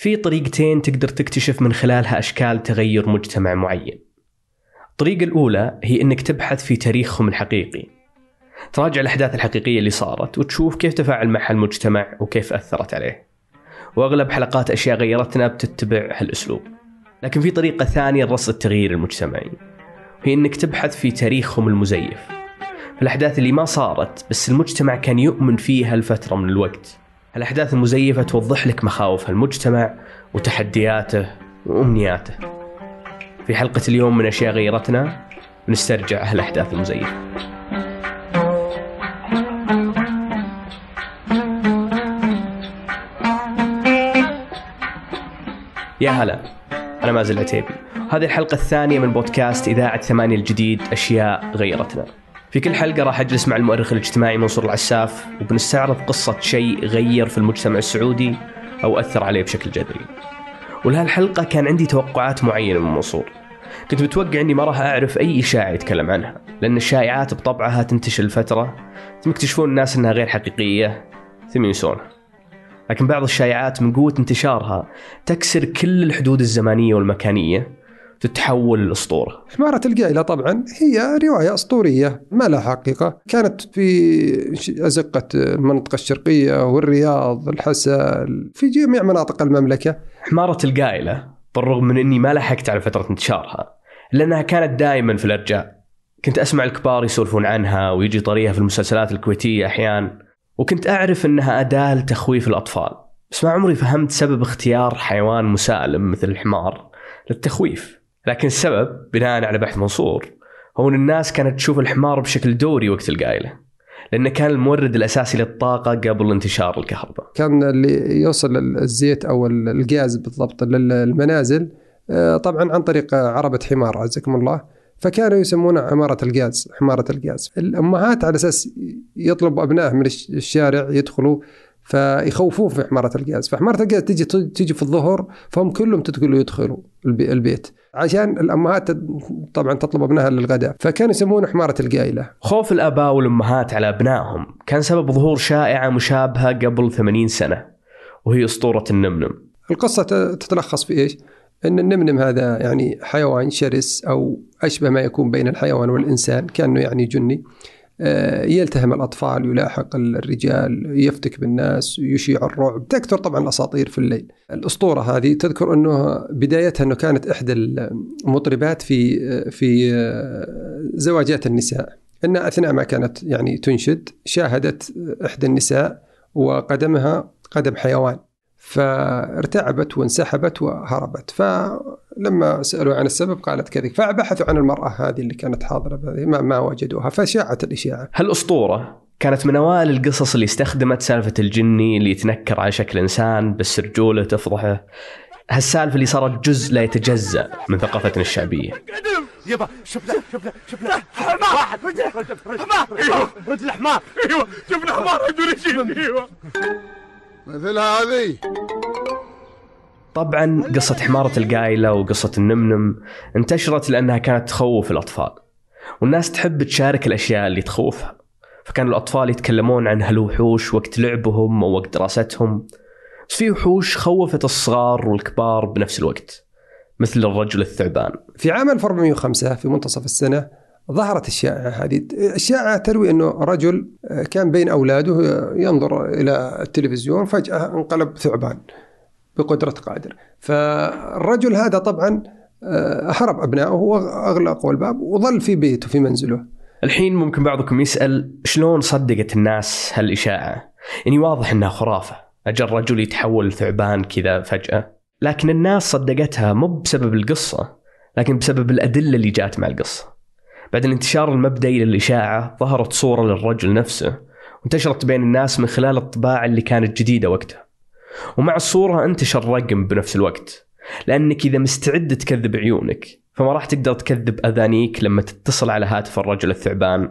في طريقتين تقدر تكتشف من خلالها أشكال تغير مجتمع معين. الطريقة الأولى هي أنك تبحث في تاريخهم الحقيقي. تراجع الأحداث الحقيقية اللي صارت وتشوف كيف تفاعل معها المجتمع وكيف أثرت عليه. وأغلب حلقات أشياء غيرتنا بتتبع هالأسلوب. لكن في طريقة ثانية لرصد التغيير المجتمعي. هي أنك تبحث في تاريخهم المزيف. في الأحداث اللي ما صارت بس المجتمع كان يؤمن فيها لفترة من الوقت. الأحداث المزيفة توضح لك مخاوف المجتمع وتحدياته وأمنياته. في حلقة اليوم من أشياء غيرتنا نسترجع هالأحداث المزيفة. يا هلا أنا مازل عتيبي. هذه الحلقة الثانية من بودكاست إذاعة ثمانية الجديد أشياء غيرتنا. في كل حلقة راح أجلس مع المؤرخ الاجتماعي منصور العساف وبنستعرض قصة شيء غير في المجتمع السعودي أو أثر عليه بشكل جذري. ولهالحلقة كان عندي توقعات معينة من منصور. كنت متوقع إني ما راح أعرف أي اشاعه يتكلم عنها، لأن الشائعات بطبعها تنتشر لفتره ثم يكتشفون الناس إنها غير حقيقية ثم ينسونها. لكن بعض الشائعات من قوة انتشارها تكسر كل الحدود الزمانية والمكانية تتحول لأسطورة. حمارة القائلة طبعا هي رواية أسطورية ما لها حقيقة. كانت في أزقة المنطقة الشرقية والرياض الحسا في جميع مناطق المملكة. حمارة القائلة بالرغم من إني ما لحقت على فترة انتشارها لأنها كانت دائما في الأرجاء. كنت أسمع الكبار يسولفون عنها ويجي طريقها في المسلسلات الكويتية أحيانا. وكنت أعرف إنها أداة لتخويف الأطفال. بس ما عمري فهمت سبب اختيار حيوان مسالم مثل الحمار للتخويف. لكن السبب بناء على بحث منصور هو أن الناس كانت تشوف الحمار بشكل دوري وقت القايلة لأنه كان المورد الأساسي للطاقة قبل انتشار الكهرباء. كان اللي يوصل الزيت أو الغاز بالضبط للمنازل آه، طبعا عن طريق عربة حمار عزكم الله. فكانوا يسمونه عمارة الغاز حمارة الغاز. الأمهات على أساس يطلبوا أبنائهم من الش- الشارع يدخلوا فيخوفوه في حمارة الغاز. فحمارة الغاز تجي تجي في الظهر فهم كلهم تدخلوا يدخلوا البي- البيت. عشان الأمهات طبعا تطلب أبنائها للغداء. فكانوا يسمونه حمارة القايلة. خوف الآباء والأمهات على أبنائهم كان سبب ظهور شائعة مشابهة قبل 80 سنة وهي أسطورة النمنم. القصة ت- تتلخص في إيش؟ إن النمنم هذا يعني حيوان شرس أو أشبه ما يكون بين الحيوان والإنسان كأنه يعني جني. يلتهم الأطفال يلاحق الرجال يفتك بالناس يشيع الرعب. تكثر طبعا الأساطير في الليل. الأسطورة هذه تذكر أنه بدايتها أنه كانت إحدى المطربات في في آه، زواجات النساء. إن أثناء ما كانت يعني تنشد شاهدت إحدى النساء وقدمها قدم حيوان. فارتعبت وانسحبت وهربت. فلما سألوا عن السبب قالت كذا فبحثوا عن المرأة هذه اللي كانت حاضرة بهذه ما, ما وجدوها فشاعت الإشاعة. هالاسطوره كانت من أوائل القصص اللي استخدمت سالفة الجني اللي يتنكر على شكل إنسان بس رجوله تفضحه. هالسالفة اللي صارت جزء لا يتجزأ من ثقافتنا الشعبية. يبا شفنا شفنا شفنا حمار واحد. حمار أيوه رجل حمار أيوه شفنا حمار عنده رجل أيوه مثل هذه. طبعا قصة حمارة القايلة وقصة النمنم انتشرت لأنها كانت تخوف الأطفال. والناس تحب تشارك الأشياء اللي تخوفها. فكانوا الأطفال يتكلمون عن هالوحوش وقت لعبهم أو وقت دراستهم. بس في وحوش خوفت الصغار والكبار بنفس الوقت مثل الرجل الثعبان. في عام 1405 في منتصف السنة ظهرت الشائعة هذه. الشائعة تروي أنه رجل كان بين أولاده ينظر إلى التلفزيون فجأة انقلب ثعبان. بقدرة قادر. فالرجل هذا طبعا آه، هرب أبنائه وأغلقوا الباب وظل في بيته في منزله. الحين ممكن بعضكم يسأل شلون صدقت الناس هالإشاعة؟ يعني واضح أنها خرافة. أجل رجل يتحول ثعبان كذا فجأة. لكن الناس صدقتها مو بسبب القصة لكن بسبب الأدلة اللي جات مع القصة. بعد الانتشار المبدئي للإشاعة ظهرت صورة للرجل نفسه وانتشرت بين الناس من خلال الطباعة اللي كانت جديدة وقتها. ومع الصورة انتشر رقم بنفس الوقت. لأنك إذا مستعد تكذب عيونك فما راح تقدر تكذب أذانيك لما تتصل على هاتف الرجل الثعبان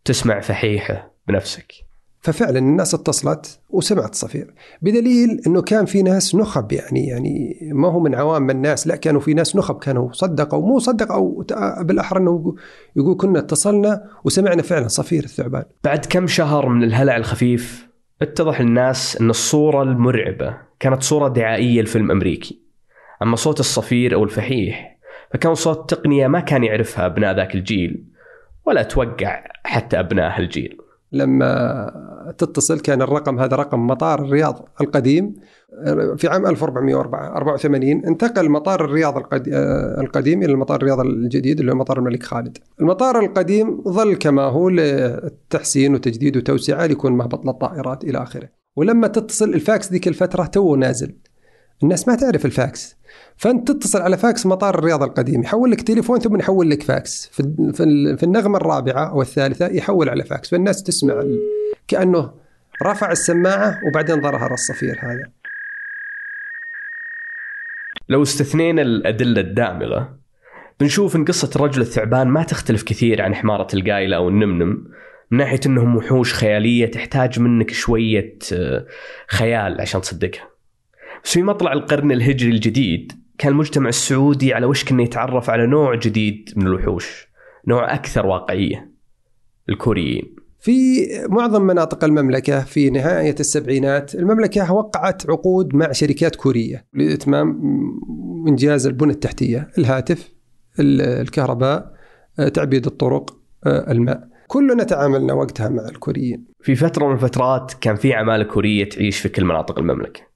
وتسمع فحيحه بنفسك. ففعلا الناس اتصلت وسمعت صفير بدليل إنه كان في ناس نخب يعني يعني ما هو من عوام الناس لا كانوا في ناس نخب كانوا صدقوا مو صدق أو بالأحرى إنه يقول كنا اتصلنا وسمعنا فعلا صفير الثعبان. بعد كم شهر من الهلع الخفيف اتضح للناس أن الصورة المرعبة كانت صورة دعائية لفيلم أمريكي. أما صوت الصفير أو الفحيح فكان صوت تقنية ما كان يعرفها أبناء ذاك الجيل ولا توقع حتى أبناء هالجيل لما تتصل كان الرقم هذا رقم مطار الرياض القديم في عام 1484 انتقل مطار الرياض القديم إلى المطار الرياض الجديد اللي هو مطار الملك خالد. المطار القديم ظل كما هو للتحسين وتجديد وتوسعة ليكون مهبط للطائرات إلى آخره. ولما تتصل الفاكس ذيك الفترة تو نازل. الناس ما تعرف الفاكس. فأنت تتصل على فاكس مطار الرياض القديم يحول لك تليفون ثم يحول لك فاكس. في في النغمة الرابعة أو الثالثة يحول على فاكس. فالناس تسمع كأنه رفع السماعة وبعدين ظهر الصفير هذا. لو استثنينا الأدلة الدامغة بنشوف إن قصة الرجل الثعبان ما تختلف كثير عن حمارة القايلة أو النمنم من ناحية انهم وحوش خيالية تحتاج منك شوية آه، خيال عشان تصدقها. في مطلع القرن الهجري الجديد كان المجتمع السعودي على وشك إنه يتعرف على نوع جديد من الوحوش، نوع أكثر واقعية. الكوريين. في معظم مناطق المملكة في نهاية السبعينات المملكة وقعت عقود مع شركات كورية لإتمام إنجاز البنى التحتية الهاتف الكهرباء تعبيد الطرق الماء كلنا تعاملنا وقتها مع الكوريين في فترة من الفترات كان في عمالة كورية تعيش في كل مناطق المملكة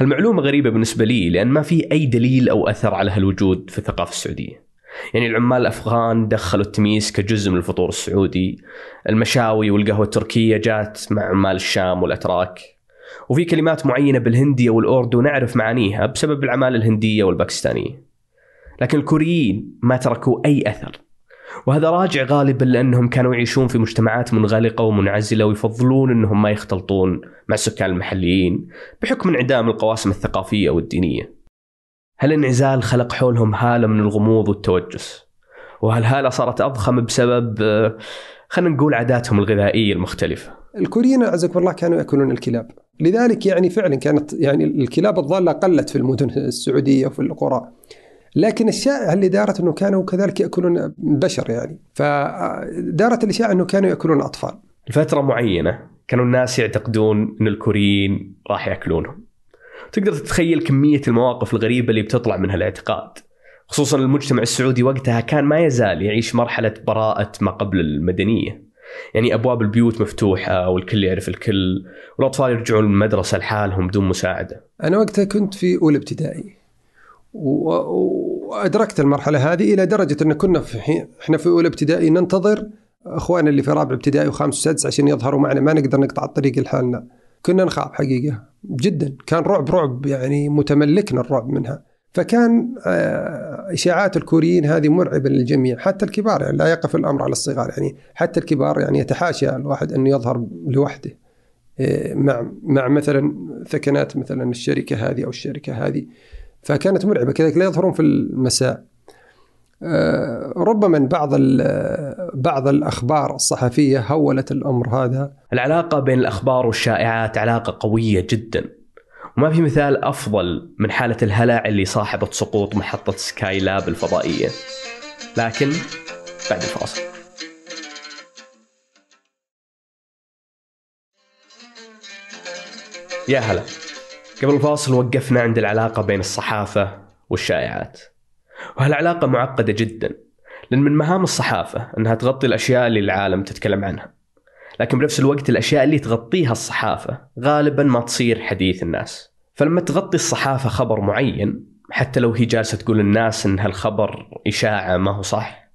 المعلومة غريبة بالنسبة لي لأن ما في أي دليل أو أثر على هالوجود في الثقافة السعودية. يعني العمال الأفغان دخلوا التميس كجزء من الفطور السعودي. المشاوي والقهوة التركية جات مع عمال الشام والأتراك. وفي كلمات معينة بالهنديه والاردو نعرف معانيها بسبب العمالة الهندية والباكستانية. لكن الكوريين ما تركوا أي أثر. وهذا راجع غالبا لأنهم كانوا يعيشون في مجتمعات منغلقة ومنعزلة ويفضلون أنهم ما يختلطون مع السكان المحليين بحكم انعدام القواسم الثقافية والدينية. هالانعزال خلق حولهم هالة من الغموض والتوجس؟ وهالهالة صارت أضخم بسبب آه، خلينا نقول عاداتهم الغذائية المختلفة؟ الكوريين أعزكم الله كانوا يأكلون الكلاب. لذلك يعني فعلا كانت يعني الكلاب الضالة قلت في المدن السعودية وفي القرى. لكن الشائعة اللي دارت أنه كانوا كذلك يأكلون بشر يعني. فدارت الإشاعة أنه كانوا يأكلون أطفال. لفترة معينة كانوا الناس يعتقدون أن الكوريين راح يأكلونهم. تقدر تتخيل كمية المواقف الغريبة اللي بتطلع من هالاعتقاد. خصوصا المجتمع السعودي وقتها كان ما يزال يعيش مرحلة براءة ما قبل المدنية. يعني أبواب البيوت مفتوحة والكل يعرف الكل والأطفال يرجعون المدرسة لحالهم بدون مساعدة. أنا وقتها كنت في أولى ابتدائي. وأدركت المرحلة هذه إلى درجة أن كنا في إحنا في أولى ابتدائي ننتظر أخواننا اللي في رابع ابتدائي وخامس وسادس عشان يظهروا معنا. ما نقدر نقطع الطريق لحالنا. كنا نخاف حقيقة جدا. كان رعب رعب يعني متملكنا الرعب منها. فكان آه، إشاعات الكوريين هذه مرعبة للجميع. حتى الكبار يعني لا يقف الأمر على الصغار. يعني حتى الكبار يعني يتحاشى الواحد انه يظهر لوحده. آه، مع مع مثلا ثكنات مثلا الشركة هذه أو الشركة هذه. فكانت مرعبة. كذلك لا يظهرون في المساء. آه، ربما بعض بعض الأخبار الصحفية هولت الأمر هذا. العلاقة بين الأخبار والشائعات علاقة قوية جدا. وما في مثال أفضل من حالة الهلع اللي صاحبت سقوط محطة سكاي لاب الفضائية. لكن بعد الفاصل. يا هلا. قبل الفاصل وقفنا عند العلاقة بين الصحافة والشائعات. وهالعلاقة معقدة جدا لأن من مهام الصحافة أنها تغطي الأشياء اللي العالم تتكلم عنها. لكن بنفس الوقت الأشياء اللي تغطيها الصحافة غالبا ما تصير حديث الناس. فلما تغطي الصحافة خبر معين حتى لو هي جالسة تقول للناس أن هالخبر إشاعة ما هو صح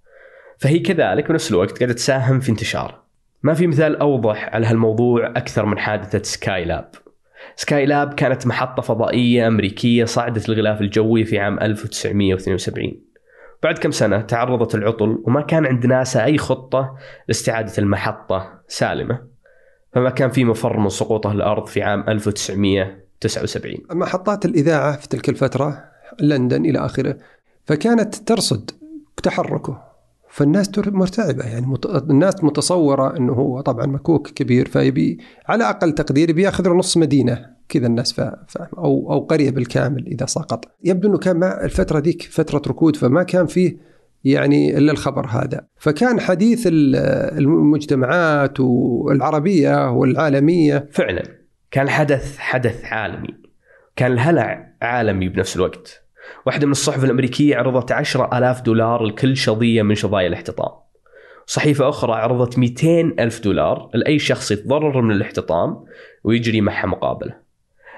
فهي كذلك بنفس الوقت قاعدة تساهم في انتشاره ما في مثال أوضح على هالموضوع أكثر من حادثة سكاي لاب. سكاي لاب كانت محطة فضائية أمريكية صعدت الغلاف الجوي في عام 1972 بعد كم سنة تعرضت العطل وما كان عند ناسا أي خطة لاستعادة المحطة سالمة فما كان في مفر من سقوطها الأرض في عام 1979 محطات الإذاعة في تلك الفترة لندن إلى آخره فكانت ترصد تحركه. فالناس مرتعبة. يعني. الناس متصورة أنه هو طبعا مكوك كبير فيبي على أقل تقدير بيأخذ نص مدينة كذا الناس فاهم أو أو قرية بالكامل إذا سقط. يبدو أنه كان مع الفترة ذيك فترة ركود فما كان فيه يعني إلا الخبر هذا. فكان حديث المجتمعات والعربية والعالمية. فعلا كان حدث حدث عالمي. كان الهلع عالمي بنفس الوقت. واحدة من الصحف الأمريكية عرضت عشرة ألاف دولار لكل شظية من شظايا الاحتطام. صحيفة أخرى عرضت 200 ألف دولار لأي شخص يتضرر من الاحتطام ويجري معها مقابلة.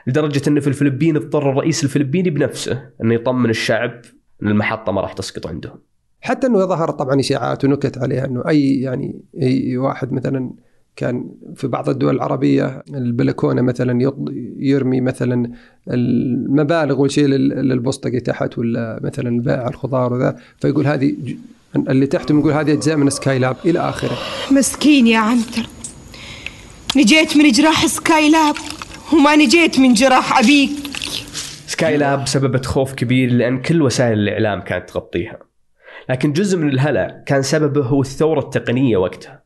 لدرجة أن في الفلبين اضطر الرئيس الفلبيني بنفسه أنه يطمن الشعب أن المحطة ما راح تسقط عندهم. حتى أنه ظهرت طبعا إشاعات ونكت عليها أنه أي يعني أي واحد مثلا كان في بعض الدول العربية البلكونة مثلا يرمي مثلا المبالغ والشيء لل- للبوسطجي تحت ولا مثلا بائع الخضار وذا فيقول هذه ج- اللي تحتهم يقول هذه أجزاء من سكاي لاب إلى آخره. مسكين يا عنتر. نجيت من جراح سكاي لاب وما نجيت من جراح أبيك. سكاي لاب سببت خوف كبير لأن كل وسائل الإعلام كانت تغطيها. لكن جزء من الهلع كان سببه هو الثورة التقنية وقتها.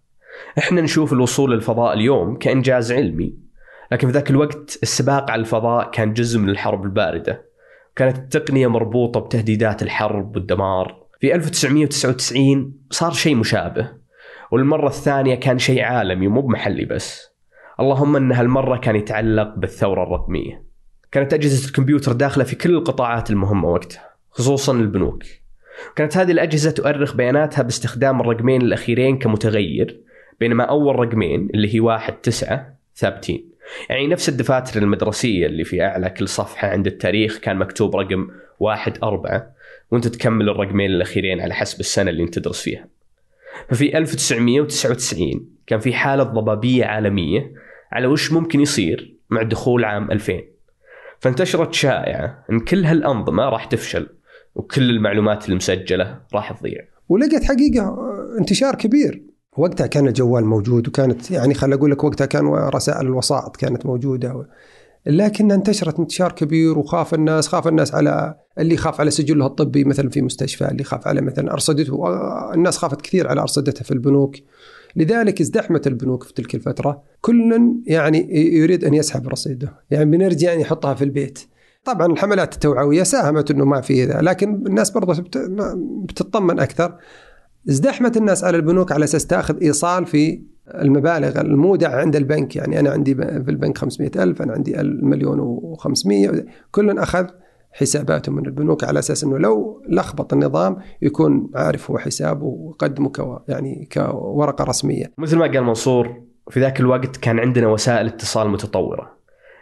إحنا نشوف الوصول للفضاء اليوم كإنجاز علمي لكن في ذاك الوقت السباق على الفضاء كان جزء من الحرب الباردة. كانت التقنية مربوطة بتهديدات الحرب والدمار. في 1999 صار شيء مشابه والمرة الثانية كان شيء عالمي مو بمحلي بس. اللهم أن هالمرة كان يتعلق بالثورة الرقمية. كانت أجهزة الكمبيوتر داخلة في كل القطاعات المهمة وقتها خصوصا البنوك. كانت هذه الأجهزة تؤرخ بياناتها باستخدام الرقمين الأخيرين كمتغير بينما أول رقمين اللي هي واحد تسعة ثابتين. يعني نفس الدفاتر المدرسية اللي في أعلى كل صفحة عند التاريخ كان مكتوب رقم واحد أربعة وأنت تكمل الرقمين الأخيرين على حسب السنة اللي أنت تدرس فيها. ففي 1999 كان في حالة ضبابية عالمية على وش ممكن يصير مع دخول عام 2000 فانتشرت شائعة أن كل هالأنظمة راح تفشل وكل المعلومات المسجلة راح تضيع. ولقت حقيقة انتشار كبير. وقتها كان الجوال موجود وكانت يعني خل أقول لك وقتها كان رسائل الوسائط كانت موجودة لكنها انتشرت انتشار كبير وخاف الناس خاف الناس على اللي خاف على سجله الطبي مثلا في مستشفى اللي خاف على مثلا أرصدته. الناس خافت كثير على ارصدتها في البنوك. لذلك ازدحمت البنوك في تلك الفترة. كل يعني يريد أن يسحب رصيده. يعني بنرجع يعني يحطها في البيت. طبعا الحملات التوعوية ساهمت إنه ما في لكن الناس برضه بتطمن أكثر. ازدحمت الناس على البنوك على أساس تأخذ إيصال في المبالغ المودع عند البنك. يعني أنا عندي في البنك 500 ألف أنا عندي المليون و500 كل أخذ حساباته من البنوك على أساس إنه لو لخبط النظام يكون عارف هو حسابه ويقدمه كو يعني كورقة رسمية. مثل ما قال منصور في ذاك الوقت كان عندنا وسائل اتصال متطورة.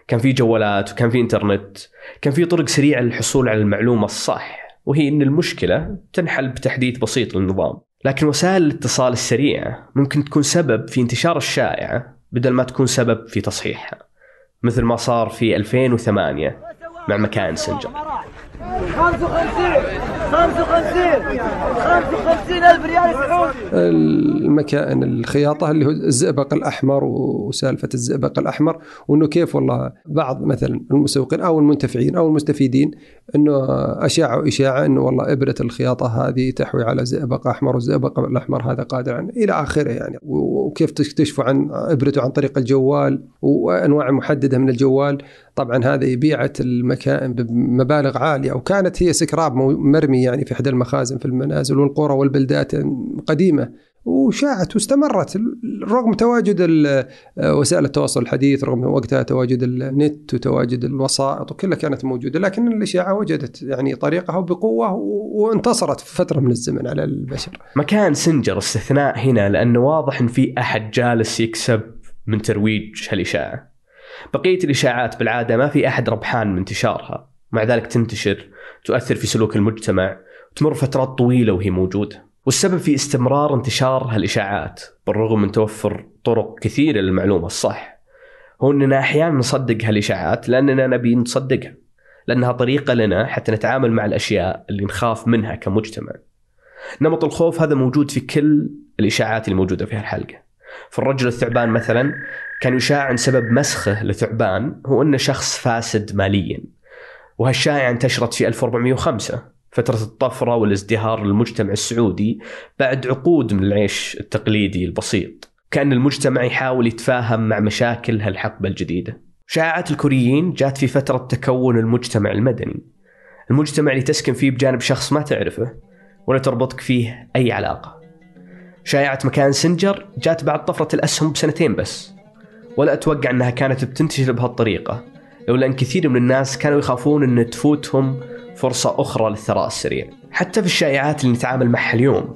كان في جوالات وكان في إنترنت. كان في طرق سريعة للحصول على المعلومة الصح. وهي إن المشكلة تنحل بتحديث بسيط للنظام. لكن وسائل الاتصال السريعة ممكن تكون سبب في انتشار الشائعة بدل ما تكون سبب في تصحيحها مثل ما صار في 2008 مع مكان سنجر. 55 55 55 ألف ريال سعودي المكائن الخياطة اللي هو الزئبق الأحمر وسالفة الزئبق الأحمر وأنه كيف والله بعض مثلا المسوقين أو المنتفعين أو المستفيدين أنه أشاعوا إشاعة أنه والله إبرة الخياطة هذه تحوي على زئبق أحمر والزئبق الأحمر هذا قادر عن إلى آخره يعني. وكيف تكتشفوا عن إبرته عن طريق الجوال وأنواع محددة من الجوال. طبعا هذه بيعت المكائن بمبالغ عالية وكانت هي سكراب مرمي يعني في إحدى المخازن في المنازل والقرى والبلدات قديمة وشاعت واستمرت رغم تواجد وسائل التواصل الحديث رغم وقتها تواجد النت وتواجد الوسائط وكلها كانت موجودة لكن الإشاعة وجدت يعني طريقها بقوة وانتصرت في فترة من الزمن على البشر. مكان سنجر استثناء هنا لأنه واضح أن في أحد جالس يكسب من ترويج هالإشاعة. بقية الإشاعات بالعادة ما في أحد ربحان من انتشارها مع ذلك تنتشر تؤثر في سلوك المجتمع وتمر فترات طويلة وهي موجودة. والسبب في استمرار انتشار هالإشاعات بالرغم من توفر طرق كثيرة للمعلومة الصح. هو أننا أحيانا نصدق هالإشاعات لأننا نبي نصدقها لأنها طريقة لنا حتى نتعامل مع الأشياء اللي نخاف منها كمجتمع. نمط الخوف هذا موجود في كل الإشاعات الموجودة في هالحلقة. فالرجل الثعبان مثلا كان يشاع عن سبب مسخه لثعبان هو أنه شخص فاسد ماليا. وهالشائعة انتشرت في 1405 فترة الطفرة والازدهار للمجتمع السعودي بعد عقود من العيش التقليدي البسيط. كأن المجتمع يحاول يتفاهم مع مشاكل هالحقبة الجديدة. شائعات الكوريين جات في فترة تكون المجتمع المدني. المجتمع اللي تسكن فيه بجانب شخص ما تعرفه ولا تربطك فيه أي علاقة. شائعة مكان سنجر جات بعد طفرة الأسهم بسنتين بس ولا أتوقع أنها كانت بتنتشر بهالطريقة. لولا أن كثير من الناس كانوا يخافون أن تفوتهم فرصة أخرى للثراء السريع. حتى في الشائعات اللي نتعامل معها اليوم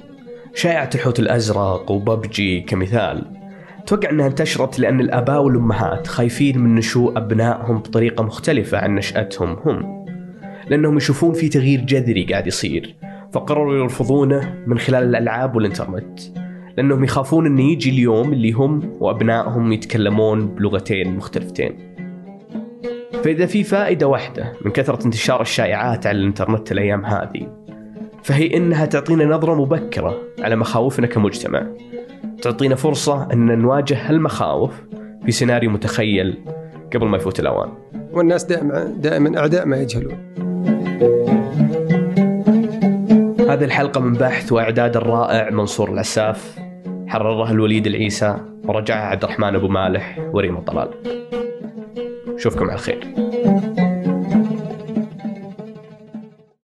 شائعة الحوت الأزرق وببجي كمثال أتوقع أنها انتشرت لأن الآباء والأمهات خايفين من نشوء أبنائهم بطريقة مختلفة عن نشأتهم هم لأنهم يشوفون في تغيير جذري قاعد يصير فقرروا يرفضونه من خلال الألعاب والإنترنت لأنهم يخافون أن يجي اليوم اللي هم وأبنائهم يتكلمون بلغتين مختلفتين. فإذا في فائدة واحدة من كثرة انتشار الشائعات على الإنترنت الأيام هذه فهي إنها تعطينا نظرة مبكرة على مخاوفنا كمجتمع. تعطينا فرصة أن نواجه هالمخاوف في سيناريو متخيل قبل ما يفوت الأوان. والناس دائما دائما أعداء ما يجهلون. هذه الحلقة من بحث وإعداد الرائع منصور العساف حررها الوليد العيسى ورجعها عبد الرحمن أبو مالح وريم الطلال نشوفكم على خير.